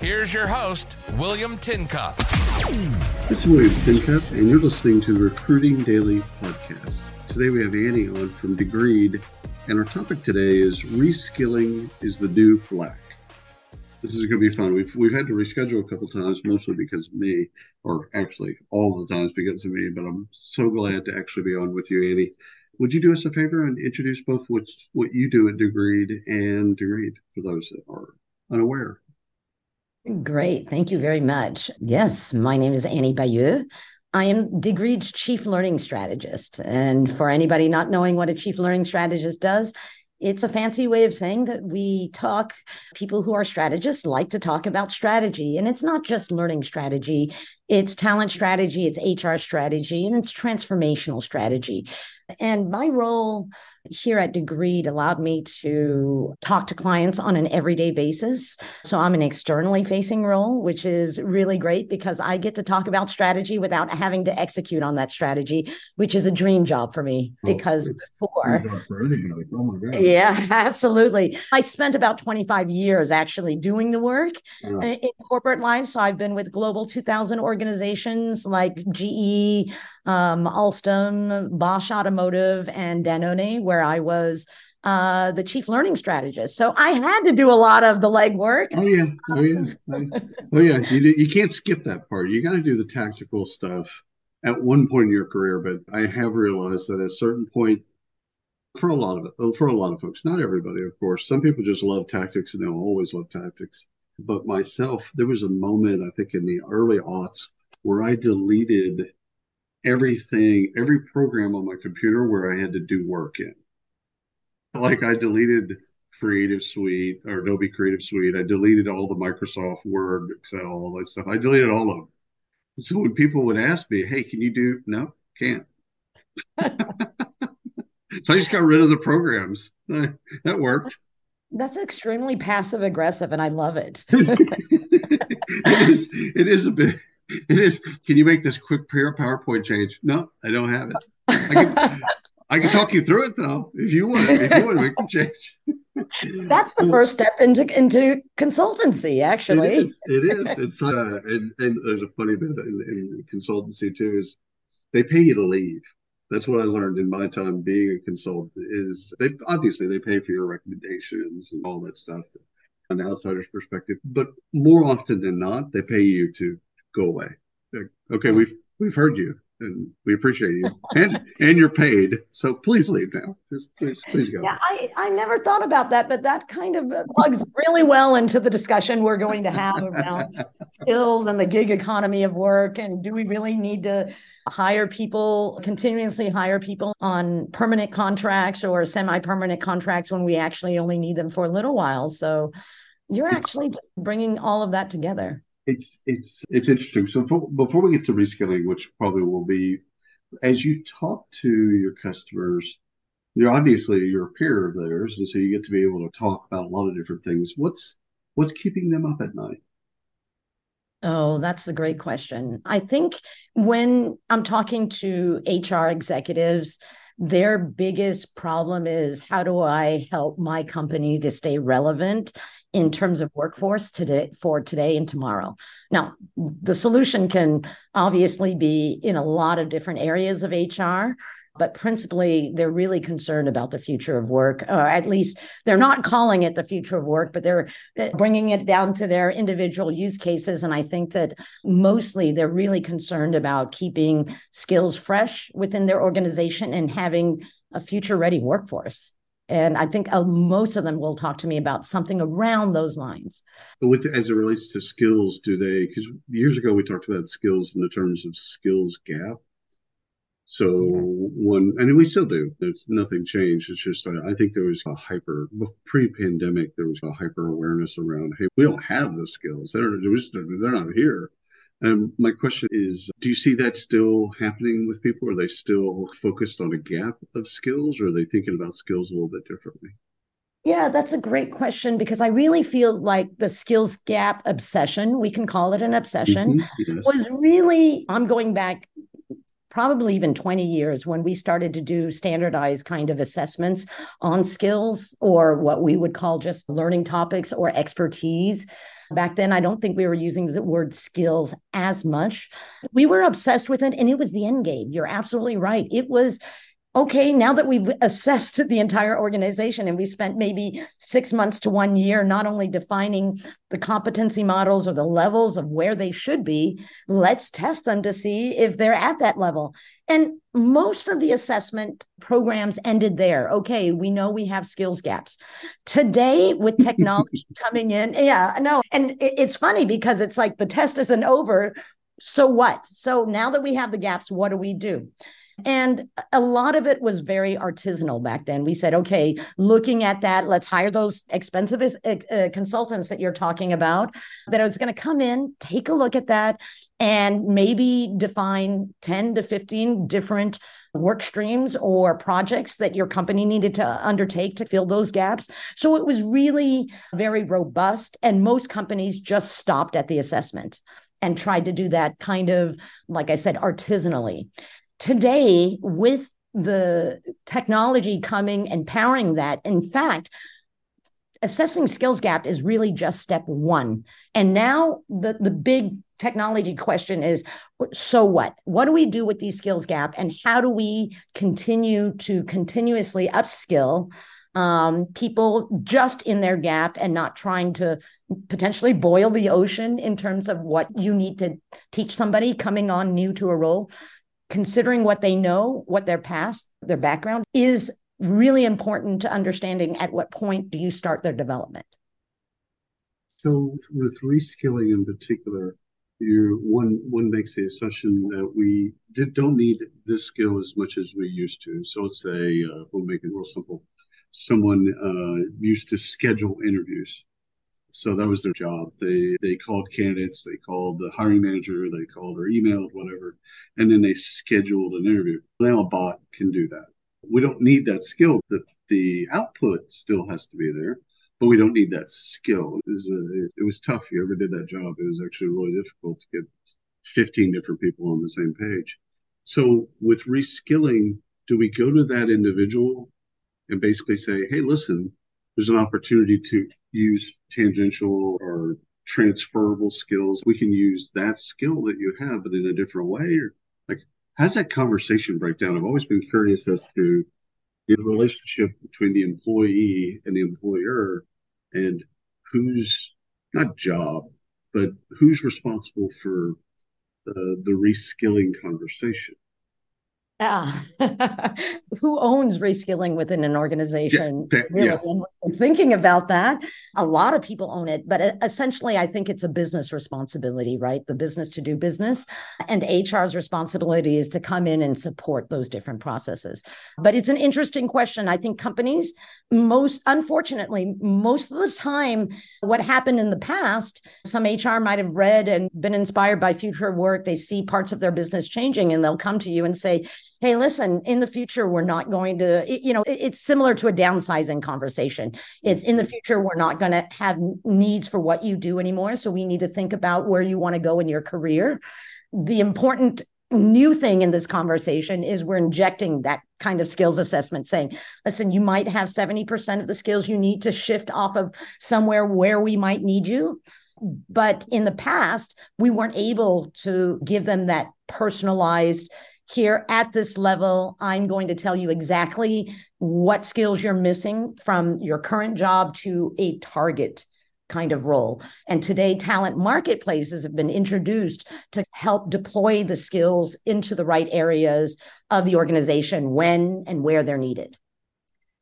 Here's your host, William Tincup. This is William Tincup, and you're listening to the Recruiting Daily Podcast. Today we have Annee on from Degreed, and our topic today is Reskilling is the New Black. This is going to be fun. We've, we've had to reschedule a couple times, mostly because of me, or actually all the times because of me, but I'm so glad to actually be on with you, Annee. Would you do us a favor and introduce both what, what you do at Degreed and Degreed for those that are unaware? Great. Thank you very much. Yes, my name is Annee Bayeux. I am Degreed's Chief Learning Strategist. And for anybody not knowing what a Chief Learning Strategist does, it's a fancy way of saying that we talk, people who are strategists like to talk about strategy. And it's not just learning strategy, it's talent strategy, it's HR strategy, and it's transformational strategy. And my role here at Degreed allowed me to talk to clients on an everyday basis. So I'm an externally facing role, which is really great because I get to talk about strategy without having to execute on that strategy, which is a dream job for me oh, because before. Oh yeah, absolutely. I spent about 25 years actually doing the work in corporate life. So I've been with global 2000 organizations like GE, um, Alstom, Bosch Automotive, and Danone, where I was uh, the chief learning strategist. So I had to do a lot of the legwork. Oh yeah, oh yeah, oh yeah. You do, you can't skip that part. You got to do the tactical stuff at one point in your career. But I have realized that at a certain point, for a lot of it, for a lot of folks, not everybody, of course. Some people just love tactics and they'll always love tactics. But myself, there was a moment I think in the early aughts where I deleted everything, every program on my computer where I had to do work in. Like I deleted Creative Suite or Adobe Creative Suite. I deleted all the Microsoft Word, Excel, all that stuff. I deleted all of them. So when people would ask me, "Hey, can you do?" No, can't. so I just got rid of the programs. That worked. That's extremely passive aggressive, and I love it. it is. It is a bit it is. Can you make this quick PowerPoint change? No, I don't have it. I can, I can talk you through it though, if you want. If you want to make the change. That's the first step into into consultancy. Actually, it is. It is. It's uh, and, and there's a funny bit in, in consultancy too. Is they pay you to leave. That's what I learned in my time being a consultant. Is they obviously they pay for your recommendations and all that stuff an outsider's perspective, but more often than not, they pay you to go away. Okay, we've we've heard you and we appreciate you. And and you're paid. So please leave now. Just please please go. Yeah i i never thought about that but that kind of plugs really well into the discussion we're going to have around skills and the gig economy of work. And do we really need to hire people continuously hire people on permanent contracts or semi-permanent contracts when we actually only need them for a little while? So you're actually bringing all of that together it's it's it's interesting. So for, before we get to reskilling, which probably will be, as you talk to your customers, you're obviously you're a peer of theirs, and so you get to be able to talk about a lot of different things. What's what's keeping them up at night? Oh, that's a great question. I think when I'm talking to HR executives, their biggest problem is how do I help my company to stay relevant in terms of workforce today for today and tomorrow. Now, the solution can obviously be in a lot of different areas of HR, but principally they're really concerned about the future of work or at least they're not calling it the future of work but they're uh, bringing it down to their individual use cases and i think that mostly they're really concerned about keeping skills fresh within their organization and having a future ready workforce and I think uh, most of them will talk to me about something around those lines. With as it relates to skills, do they? Because years ago we talked about skills in the terms of skills gap. So one, and we still do. There's nothing changed. It's just uh, I think there was a hyper pre-pandemic. There was a hyper awareness around. Hey, we don't have the skills. They're they're not here. And my question is do you see that still happening with people? Are they still focused on a gap of skills or are they thinking about skills a little bit differently? Yeah, that's a great question because I really feel like the skills gap obsession, we can call it an obsession, mm-hmm, yes. was really, I'm going back probably even 20 years when we started to do standardized kind of assessments on skills or what we would call just learning topics or expertise. Back then, I don't think we were using the word skills as much. We were obsessed with it, and it was the end game. You're absolutely right. It was okay, now that we've assessed the entire organization and we spent maybe six months to one year not only defining the competency models or the levels of where they should be, let's test them to see if they're at that level. And most of the assessment programs ended there. Okay, we know we have skills gaps. Today, with technology coming in, yeah, no. And it's funny because it's like the test isn't over. So what? So now that we have the gaps, what do we do? And a lot of it was very artisanal back then. We said, okay, looking at that, let's hire those expensive uh, consultants that you're talking about that is going to come in, take a look at that, and maybe define 10 to 15 different work streams or projects that your company needed to undertake to fill those gaps. So it was really very robust. And most companies just stopped at the assessment and tried to do that kind of, like I said, artisanally today with the technology coming and powering that in fact assessing skills gap is really just step one. And now the the big technology question is so what? What do we do with these skills gap and how do we continue to continuously upskill um, people just in their gap and not trying to potentially boil the ocean in terms of what you need to teach somebody coming on new to a role considering what they know, what their past, their background is really important to understanding at what point do you start their development. So with reskilling in particular, you one one makes the assumption that we did, don't need this skill as much as we used to. So let's say uh, we'll make it real simple. Someone uh, used to schedule interviews so that was their job. They they called candidates, they called the hiring manager, they called or emailed, whatever, and then they scheduled an interview. Now a bot can do that. We don't need that skill. The the output still has to be there, but we don't need that skill. It was uh, a, it was tough. If you ever did that job, it was actually really difficult to get 15 different people on the same page. So with reskilling, do we go to that individual and basically say, hey, listen, there's an opportunity to use tangential or transferable skills. We can use that skill that you have, but in a different way. Or like, how's that conversation break down? I've always been curious as to the relationship between the employee and the employer and who's not job, but who's responsible for the, the reskilling conversation. Yeah. Who owns reskilling within an organization? Yeah, really, yeah. thinking about that, a lot of people own it, but uh, essentially, I think it's a business responsibility, right? The business to do business, and HR's responsibility is to come in and support those different processes. But it's an interesting question. I think companies, most unfortunately, most of the time, what happened in the past, some HR might have read and been inspired by future work. They see parts of their business changing, and they'll come to you and say hey, listen, in the future, we're not going to, you know, it's similar to a downsizing conversation. It's in the mm-hmm. future, we're not going to have needs for what you do anymore. So we need to think about where you want to go in your career. The important new thing in this conversation is we're injecting that kind of skills assessment saying listen you might have 70% of the skills you need to shift off of somewhere where we might need you but in the past we weren't able to give them that personalized here at this level, I'm going to tell you exactly what skills you're missing from your current job to a target kind of role. And today, talent marketplaces have been introduced to help deploy the skills into the right areas of the organization when and where they're needed.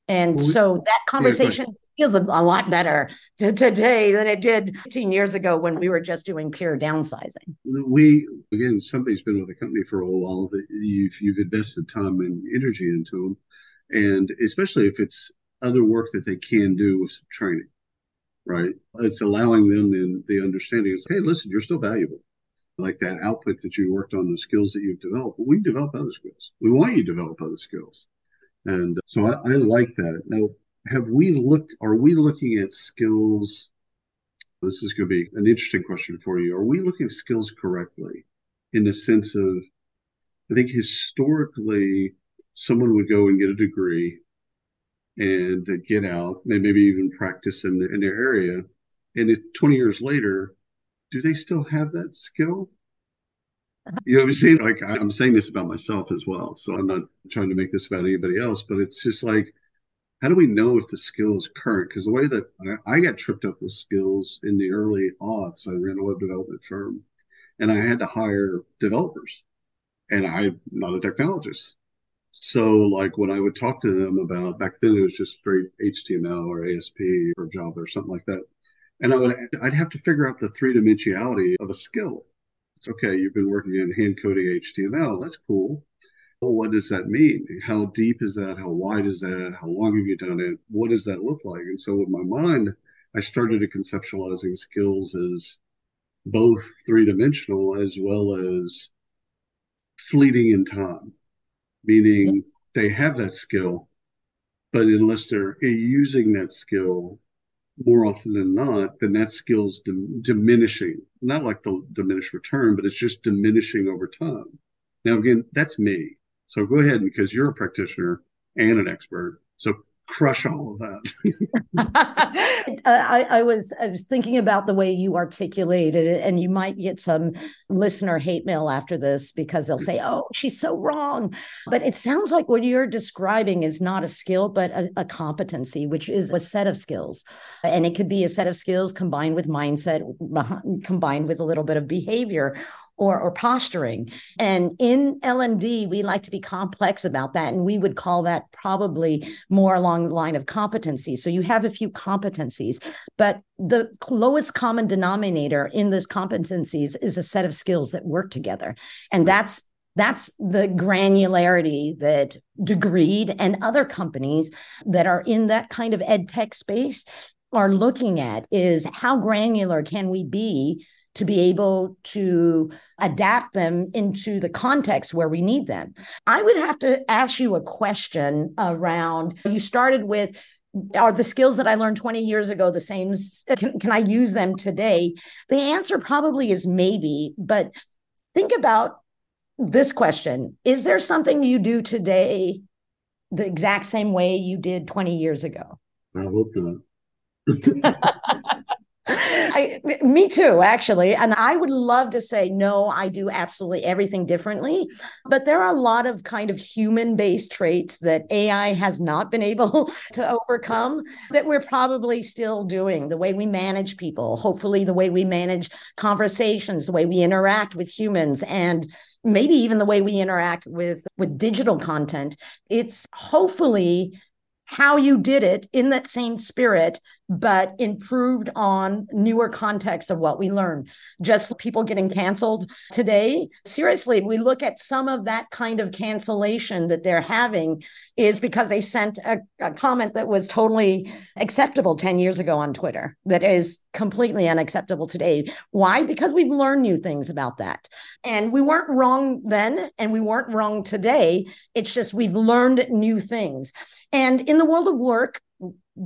And so that conversation feels a, a lot better to today than it did 15 years ago when we were just doing pure downsizing. We again, somebody's been with the company for a while that you've you've invested time and energy into them, and especially if it's other work that they can do with some training, right? It's allowing them in the understanding is, hey, listen, you're still valuable. like that output that you worked on, the skills that you've developed. We develop other skills. We want you to develop other skills. And so I, I like that. Now, have we looked, are we looking at skills? This is going to be an interesting question for you. Are we looking at skills correctly in the sense of, I think historically, someone would go and get a degree and get out, and maybe even practice in, the, in their area. And if 20 years later, do they still have that skill? You know, I'm saying like I'm saying this about myself as well. So I'm not trying to make this about anybody else, but it's just like, how do we know if the skill is current? Because the way that I got tripped up with skills in the early aughts, I ran a web development firm, and I had to hire developers, and I'm not a technologist. So, like when I would talk to them about back then, it was just straight HTML or ASP or Java or something like that and I would I'd have to figure out the three dimensionality of a skill. It's okay, you've been working in hand coding HTML. That's cool. Well, what does that mean? How deep is that? How wide is that? How long have you done it? What does that look like? And so, with my mind, I started to conceptualizing skills as both three dimensional as well as fleeting in time, meaning yeah. they have that skill, but unless they're using that skill more often than not, then that skill's dim- diminishing. Not like the diminished return, but it's just diminishing over time. Now, again, that's me. So go ahead because you're a practitioner and an expert. So crush all of that. Uh, I, I, was I was thinking about the way you articulated it, and you might get some listener hate mail after this because they'll say, "Oh, she's so wrong." But it sounds like what you're describing is not a skill, but a, a competency, which is a set of skills, and it could be a set of skills combined with mindset, combined with a little bit of behavior or, or posturing. And in L&D, we like to be complex about that. And we would call that probably more along the line of competency. So you have a few competencies, but the lowest common denominator in those competencies is a set of skills that work together. And that's that's the granularity that Degreed and other companies that are in that kind of ed tech space are looking at is how granular can we be to be able to adapt them into the context where we need them. I would have to ask you a question around you started with are the skills that I learned 20 years ago the same? Can, can I use them today? The answer probably is maybe, but think about this question Is there something you do today the exact same way you did 20 years ago? I hope not. I, me too, actually. And I would love to say, no, I do absolutely everything differently. But there are a lot of kind of human based traits that AI has not been able to overcome that we're probably still doing. The way we manage people, hopefully, the way we manage conversations, the way we interact with humans, and maybe even the way we interact with with digital content it's hopefully how you did it in that same spirit but improved on newer context of what we learned. Just people getting canceled today. Seriously, if we look at some of that kind of cancellation that they're having is because they sent a, a comment that was totally acceptable 10 years ago on Twitter that is completely unacceptable today. Why? Because we've learned new things about that. And we weren't wrong then and we weren't wrong today. It's just we've learned new things. And in the world of work,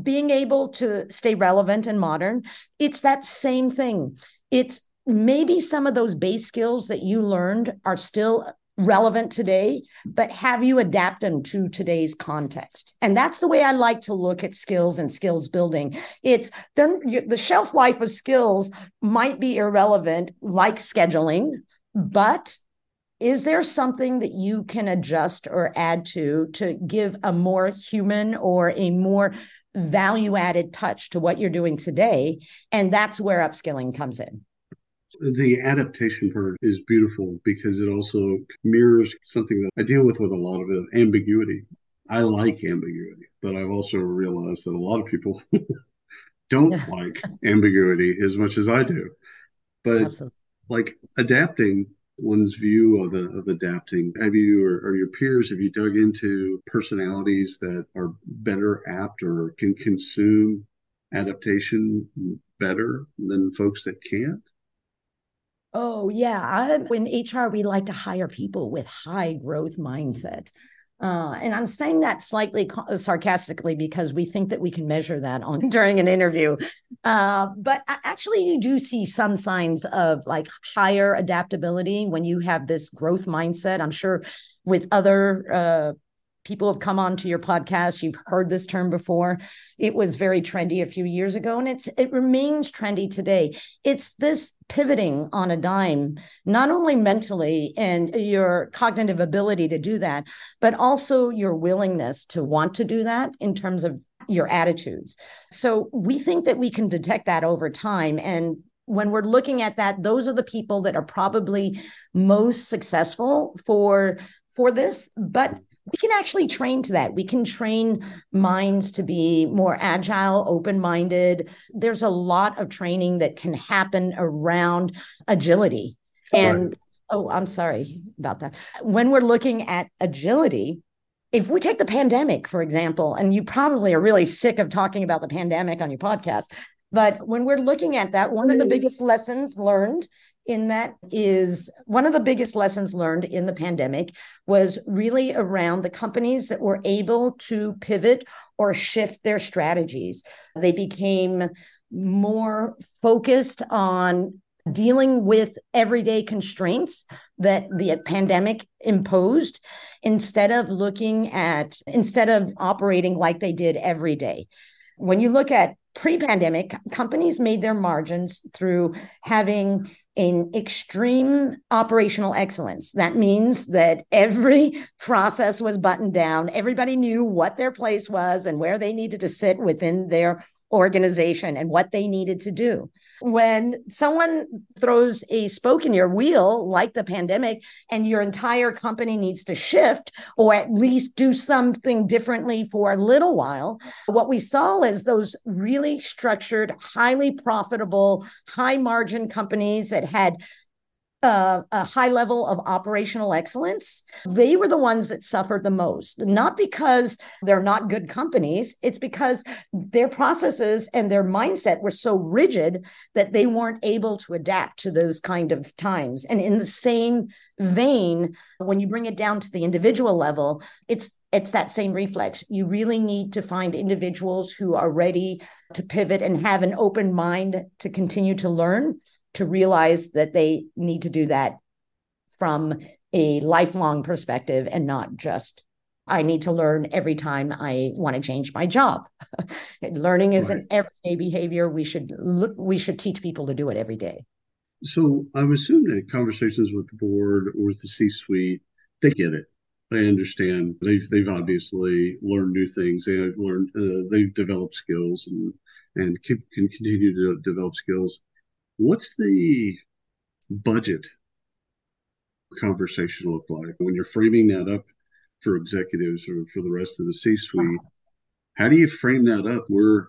being able to stay relevant and modern, it's that same thing. It's maybe some of those base skills that you learned are still relevant today, but have you adapt them to today's context? And that's the way I like to look at skills and skills building. It's the shelf life of skills might be irrelevant, like scheduling, but is there something that you can adjust or add to to give a more human or a more value added touch to what you're doing today. And that's where upskilling comes in. The adaptation part is beautiful because it also mirrors something that I deal with with a lot of it ambiguity. I like ambiguity, but I've also realized that a lot of people don't like ambiguity as much as I do. But Absolutely. like adapting one's view of, of adapting? Have you or, or, your peers, have you dug into personalities that are better apt or can consume adaptation better than folks that can't? Oh, yeah. I, in HR, we like to hire people with high growth mindset. Uh, and I'm saying that slightly sarcastically because we think that we can measure that on during an interview. Uh, but actually, you do see some signs of like higher adaptability when you have this growth mindset. I'm sure with other uh, people have come on to your podcast. You've heard this term before. It was very trendy a few years ago and it's it remains trendy today. It's this pivoting on a dime not only mentally and your cognitive ability to do that but also your willingness to want to do that in terms of your attitudes. So we think that we can detect that over time and when we're looking at that those are the people that are probably most successful for for this but we can actually train to that. We can train minds to be more agile, open minded. There's a lot of training that can happen around agility. And right. oh, I'm sorry about that. When we're looking at agility, if we take the pandemic, for example, and you probably are really sick of talking about the pandemic on your podcast, but when we're looking at that, one of the mm-hmm. biggest lessons learned in that is one of the biggest lessons learned in the pandemic was really around the companies that were able to pivot or shift their strategies. They became more focused on dealing with everyday constraints that the pandemic imposed instead of looking at instead of operating like they did every day when you look at pre-pandemic companies made their margins through having an extreme operational excellence. That means that every process was buttoned down. Everybody knew what their place was and where they needed to sit within their organization and what they needed to do. When someone throws a spoke in your wheel, like the pandemic, and your entire company needs to shift or at least do something differently for a little while, what we saw is those really structured, highly profitable, high margin companies that had uh, a high level of operational excellence, they were the ones that suffered the most. Not because they're not good companies, it's because their processes and their mindset were so rigid that they weren't able to adapt to those kind of times. And in the same vein, when you bring it down to the individual level, it's it's that same reflex. You really need to find individuals who are ready to pivot and have an open mind to continue to learn to realize that they need to do that from a lifelong perspective and not just I need to learn every time I want to change my job. Learning is right. an everyday behavior. We should we should teach people to do it every day. So I'm assuming that conversations with the board or with the C-suite, they get it. They understand. They've they've obviously learned new things. They have learned. Uh, they've developed skills and and can, can continue to develop skills. What's the budget conversation look like when you're framing that up for executives or for the rest of the C-suite? How do you frame that up? Where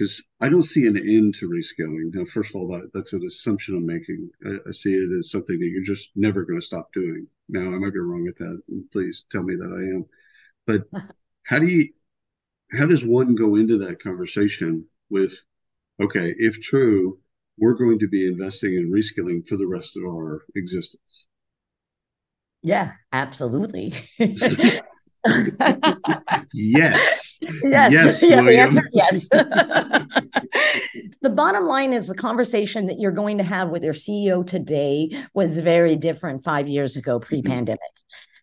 because I don't see an end to reskilling. Now, first of all, that, that's an assumption I'm making. I, I, see it as something that you're just never going to stop doing. Now, I might be wrong with that. Please tell me that I am. But how do you, how does one go into that conversation with, okay, if true, we're going to be investing in reskilling for the rest of our existence. Yeah, absolutely. yes. Yes. Yes, yeah, William. yes. the bottom line is the conversation that you're going to have with your CEO today was very different five years ago, pre-pandemic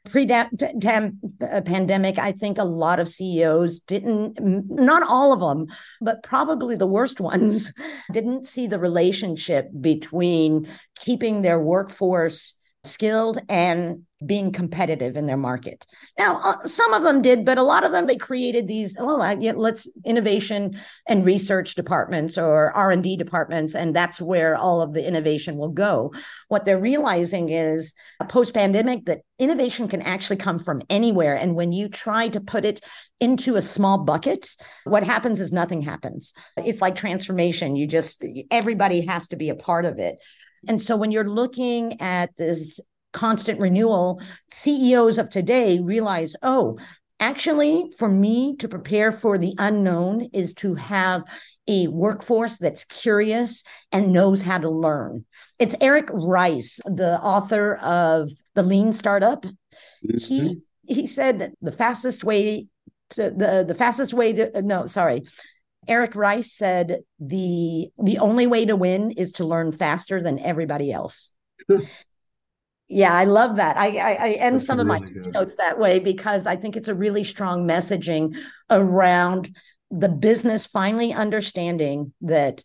pre-pandemic uh, i think a lot of ceos didn't not all of them but probably the worst ones didn't see the relationship between keeping their workforce skilled and being competitive in their market. Now, uh, some of them did, but a lot of them they created these. Well, uh, yeah, let's innovation and research departments or R and D departments, and that's where all of the innovation will go. What they're realizing is post pandemic that innovation can actually come from anywhere, and when you try to put it into a small bucket, what happens is nothing happens. It's like transformation. You just everybody has to be a part of it. And so when you're looking at this constant renewal, CEOs of today realize, oh, Actually, for me to prepare for the unknown is to have a workforce that's curious and knows how to learn. It's Eric Ries, the author of The Lean Startup. Mm-hmm. He he said that the fastest way to the the fastest way to no, sorry. Eric Ries said the the only way to win is to learn faster than everybody else. Yeah, I love that. I I, I end That's some really of my good. notes that way because I think it's a really strong messaging around the business finally understanding that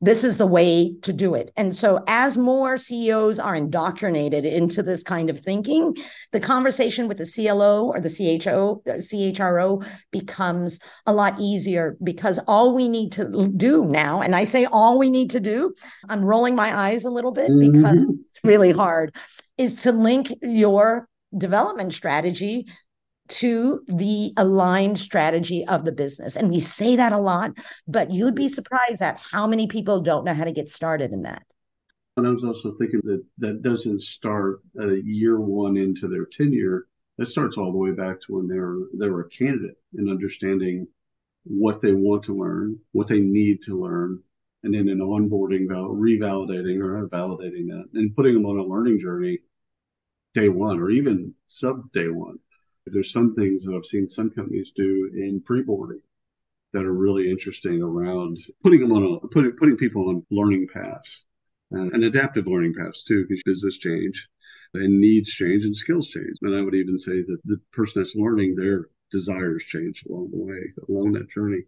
this is the way to do it. And so, as more CEOs are indoctrinated into this kind of thinking, the conversation with the CLO or the CHO, CHRO becomes a lot easier because all we need to do now, and I say all we need to do, I'm rolling my eyes a little bit mm-hmm. because it's really hard, is to link your development strategy to the aligned strategy of the business. And we say that a lot, but you'd be surprised at how many people don't know how to get started in that. And I was also thinking that that doesn't start a year one into their tenure. That starts all the way back to when they're they were a candidate and understanding what they want to learn, what they need to learn, and then in onboarding, revalidating or validating that, and putting them on a learning journey day one or even sub day one. There's some things that I've seen some companies do in pre-boarding that are really interesting around putting them on a putting putting people on learning paths uh, and adaptive learning paths too, because business change and needs change and skills change. And I would even say that the person that's learning their desires change along the way, along that journey.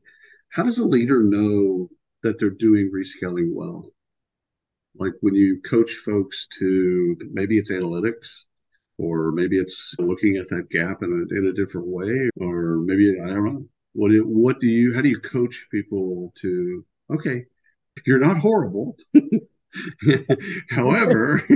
How does a leader know that they're doing reskilling well? Like when you coach folks to maybe it's analytics, or maybe it's looking at that gap in a, in a different way, or maybe I don't know. What do, what do you? How do you coach people to? Okay, you're not horrible. However,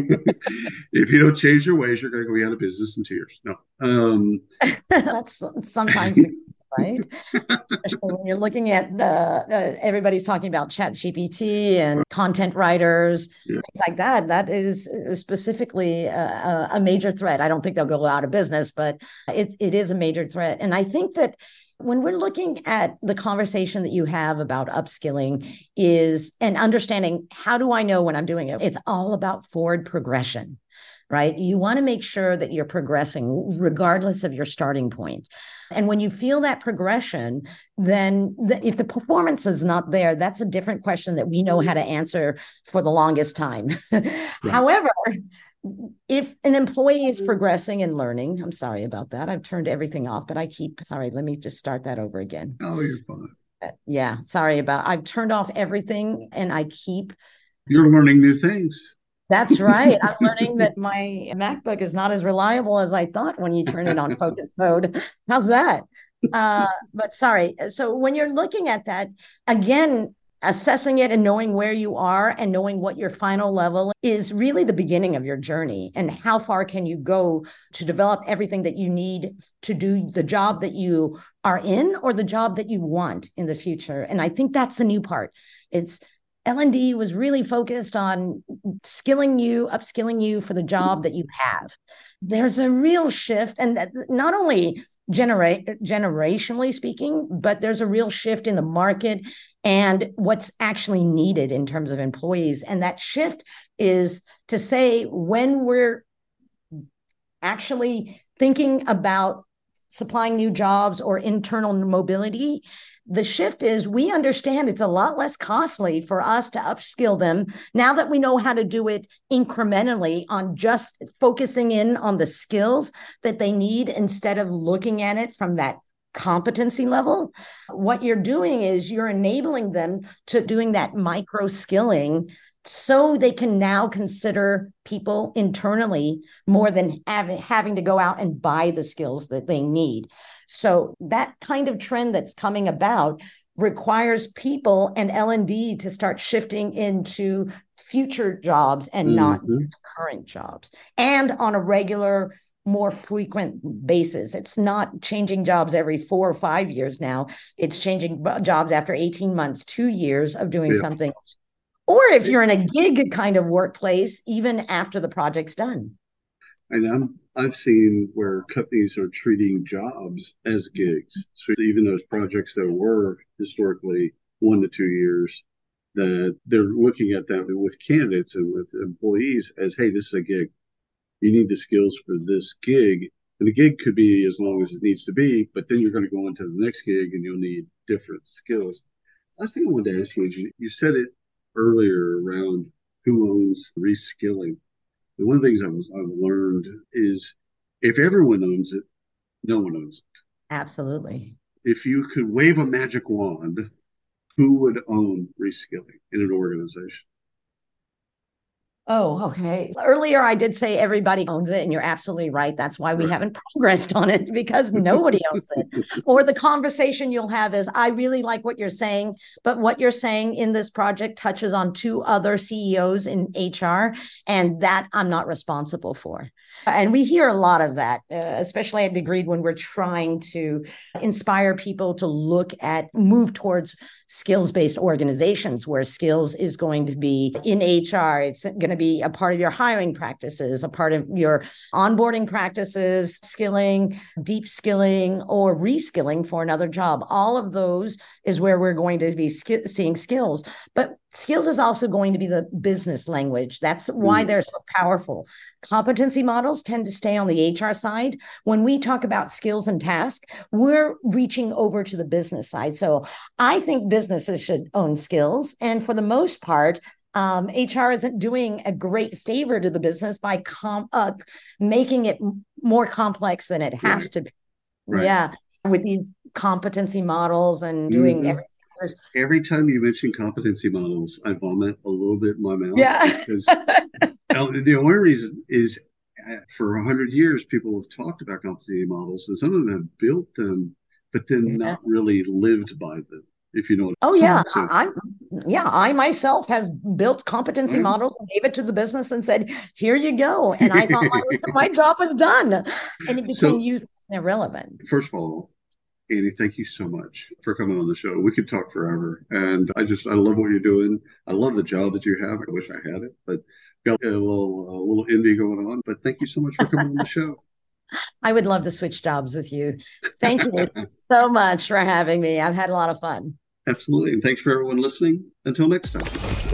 if you don't change your ways, you're going to be out of business in two years. No, um, that's sometimes the right? Especially when you're looking at the uh, everybody's talking about Chat GPT and content writers, yeah. things like that. That is specifically a, a, major threat. I don't think they'll go out of business, but it, it is a major threat. And I think that when we're looking at the conversation that you have about upskilling is and understanding how do I know when I'm doing it? It's all about forward progression right? You want to make sure that you're progressing regardless of your starting point. And when you feel that progression, then the, if the performance is not there, that's a different question that we know how to answer for the longest time. However, if an employee is progressing and learning, I'm sorry about that. I've turned everything off, but I keep, sorry, let me just start that over again. Oh, you're fine. Uh, yeah, sorry about, I've turned off everything and I keep. You're learning new things. That's right. I'm learning that my MacBook is not as reliable as I thought when you turn it on focus mode. How's that? Uh, but sorry. So when you're looking at that, again, assessing it and knowing where you are and knowing what your final level is really the beginning of your journey and how far can you go to develop everything that you need to do the job that you are in or the job that you want in the future and i think that's the new part it's L&D was really focused on skilling you, upskilling you for the job that you have. There's a real shift, and not only generate generationally speaking, but there's a real shift in the market and what's actually needed in terms of employees. And that shift is to say when we're actually thinking about supplying new jobs or internal mobility, the shift is we understand it's a lot less costly for us to upskill them now that we know how to do it incrementally on just focusing in on the skills that they need instead of looking at it from that competency level. What you're doing is you're enabling them to doing that micro skilling so they can now consider people internally more than having, having to go out and buy the skills that they need so that kind of trend that's coming about requires people and L&D to start shifting into future jobs and mm-hmm. not current jobs and on a regular more frequent basis. It's not changing jobs every 4 or 5 years now. It's changing jobs after 18 months, 2 years of doing yeah. something. Or if you're in a gig kind of workplace even after the project's done. And I'm I've seen where companies are treating jobs as gigs. So even those projects that were historically one to two years, that they're looking at that with candidates and with employees as, hey, this is a gig. You need the skills for this gig. And the gig could be as long as it needs to be, but then you're going to go into the next gig and you'll need different skills. I wanted to ask you is you, you said it earlier around who owns reskilling. And one of the things I've, I've learned is if everyone owns it, no one owns it. Absolutely. If you could wave a magic wand, who would own reskilling in an organization? Oh, okay. Earlier, I did say everybody owns it, and you're absolutely right. That's why we haven't progressed on it because nobody owns it. Or the conversation you'll have is, I really like what you're saying, but what you're saying in this project touches on two other CEOs in HR, and that I'm not responsible for. And we hear a lot of that, uh, especially at Degreed when we're trying to inspire people to look at, move towards skills based organizations where skills is going to be in HR. It's going to be a part of your hiring practices, a part of your onboarding practices, skilling, deep skilling, or reskilling for another job. All of those is where we're going to be sk- seeing skills. But skills is also going to be the business language. That's why mm. they're so powerful. Competency models tend to stay on the HR side. When we talk about skills and task, we're reaching over to the business side. So I think businesses should own skills. And for the most part, um, HR isn't doing a great favor to the business by com- uh, making it more complex than it has right. to be. Right. Yeah, with these competency models and doing mm-hmm. everything. Every time you mention competency models, I vomit a little bit in my mouth. Yeah. Because the only reason is uh, for a hundred years, people have talked about competency models, and some of them have built them, but then yeah. not really lived by them if you know. oh yeah, so, I yeah I myself has built competency mm-hmm. models and gave it to the business and said, "Here you go," and I thought my, my, job was done, and it became so, and irrelevant. First of all, Annee, thank you so much for coming on the show. We could talk forever, and I just I love what you're doing. I love the job that you have. I wish I had it, but got a little a little indie going on. But thank you so much for coming on the show. I would love to switch jobs with you. Thank you so much for having me. I've had a lot of fun. Absolutely. And thanks for everyone listening. Until next time.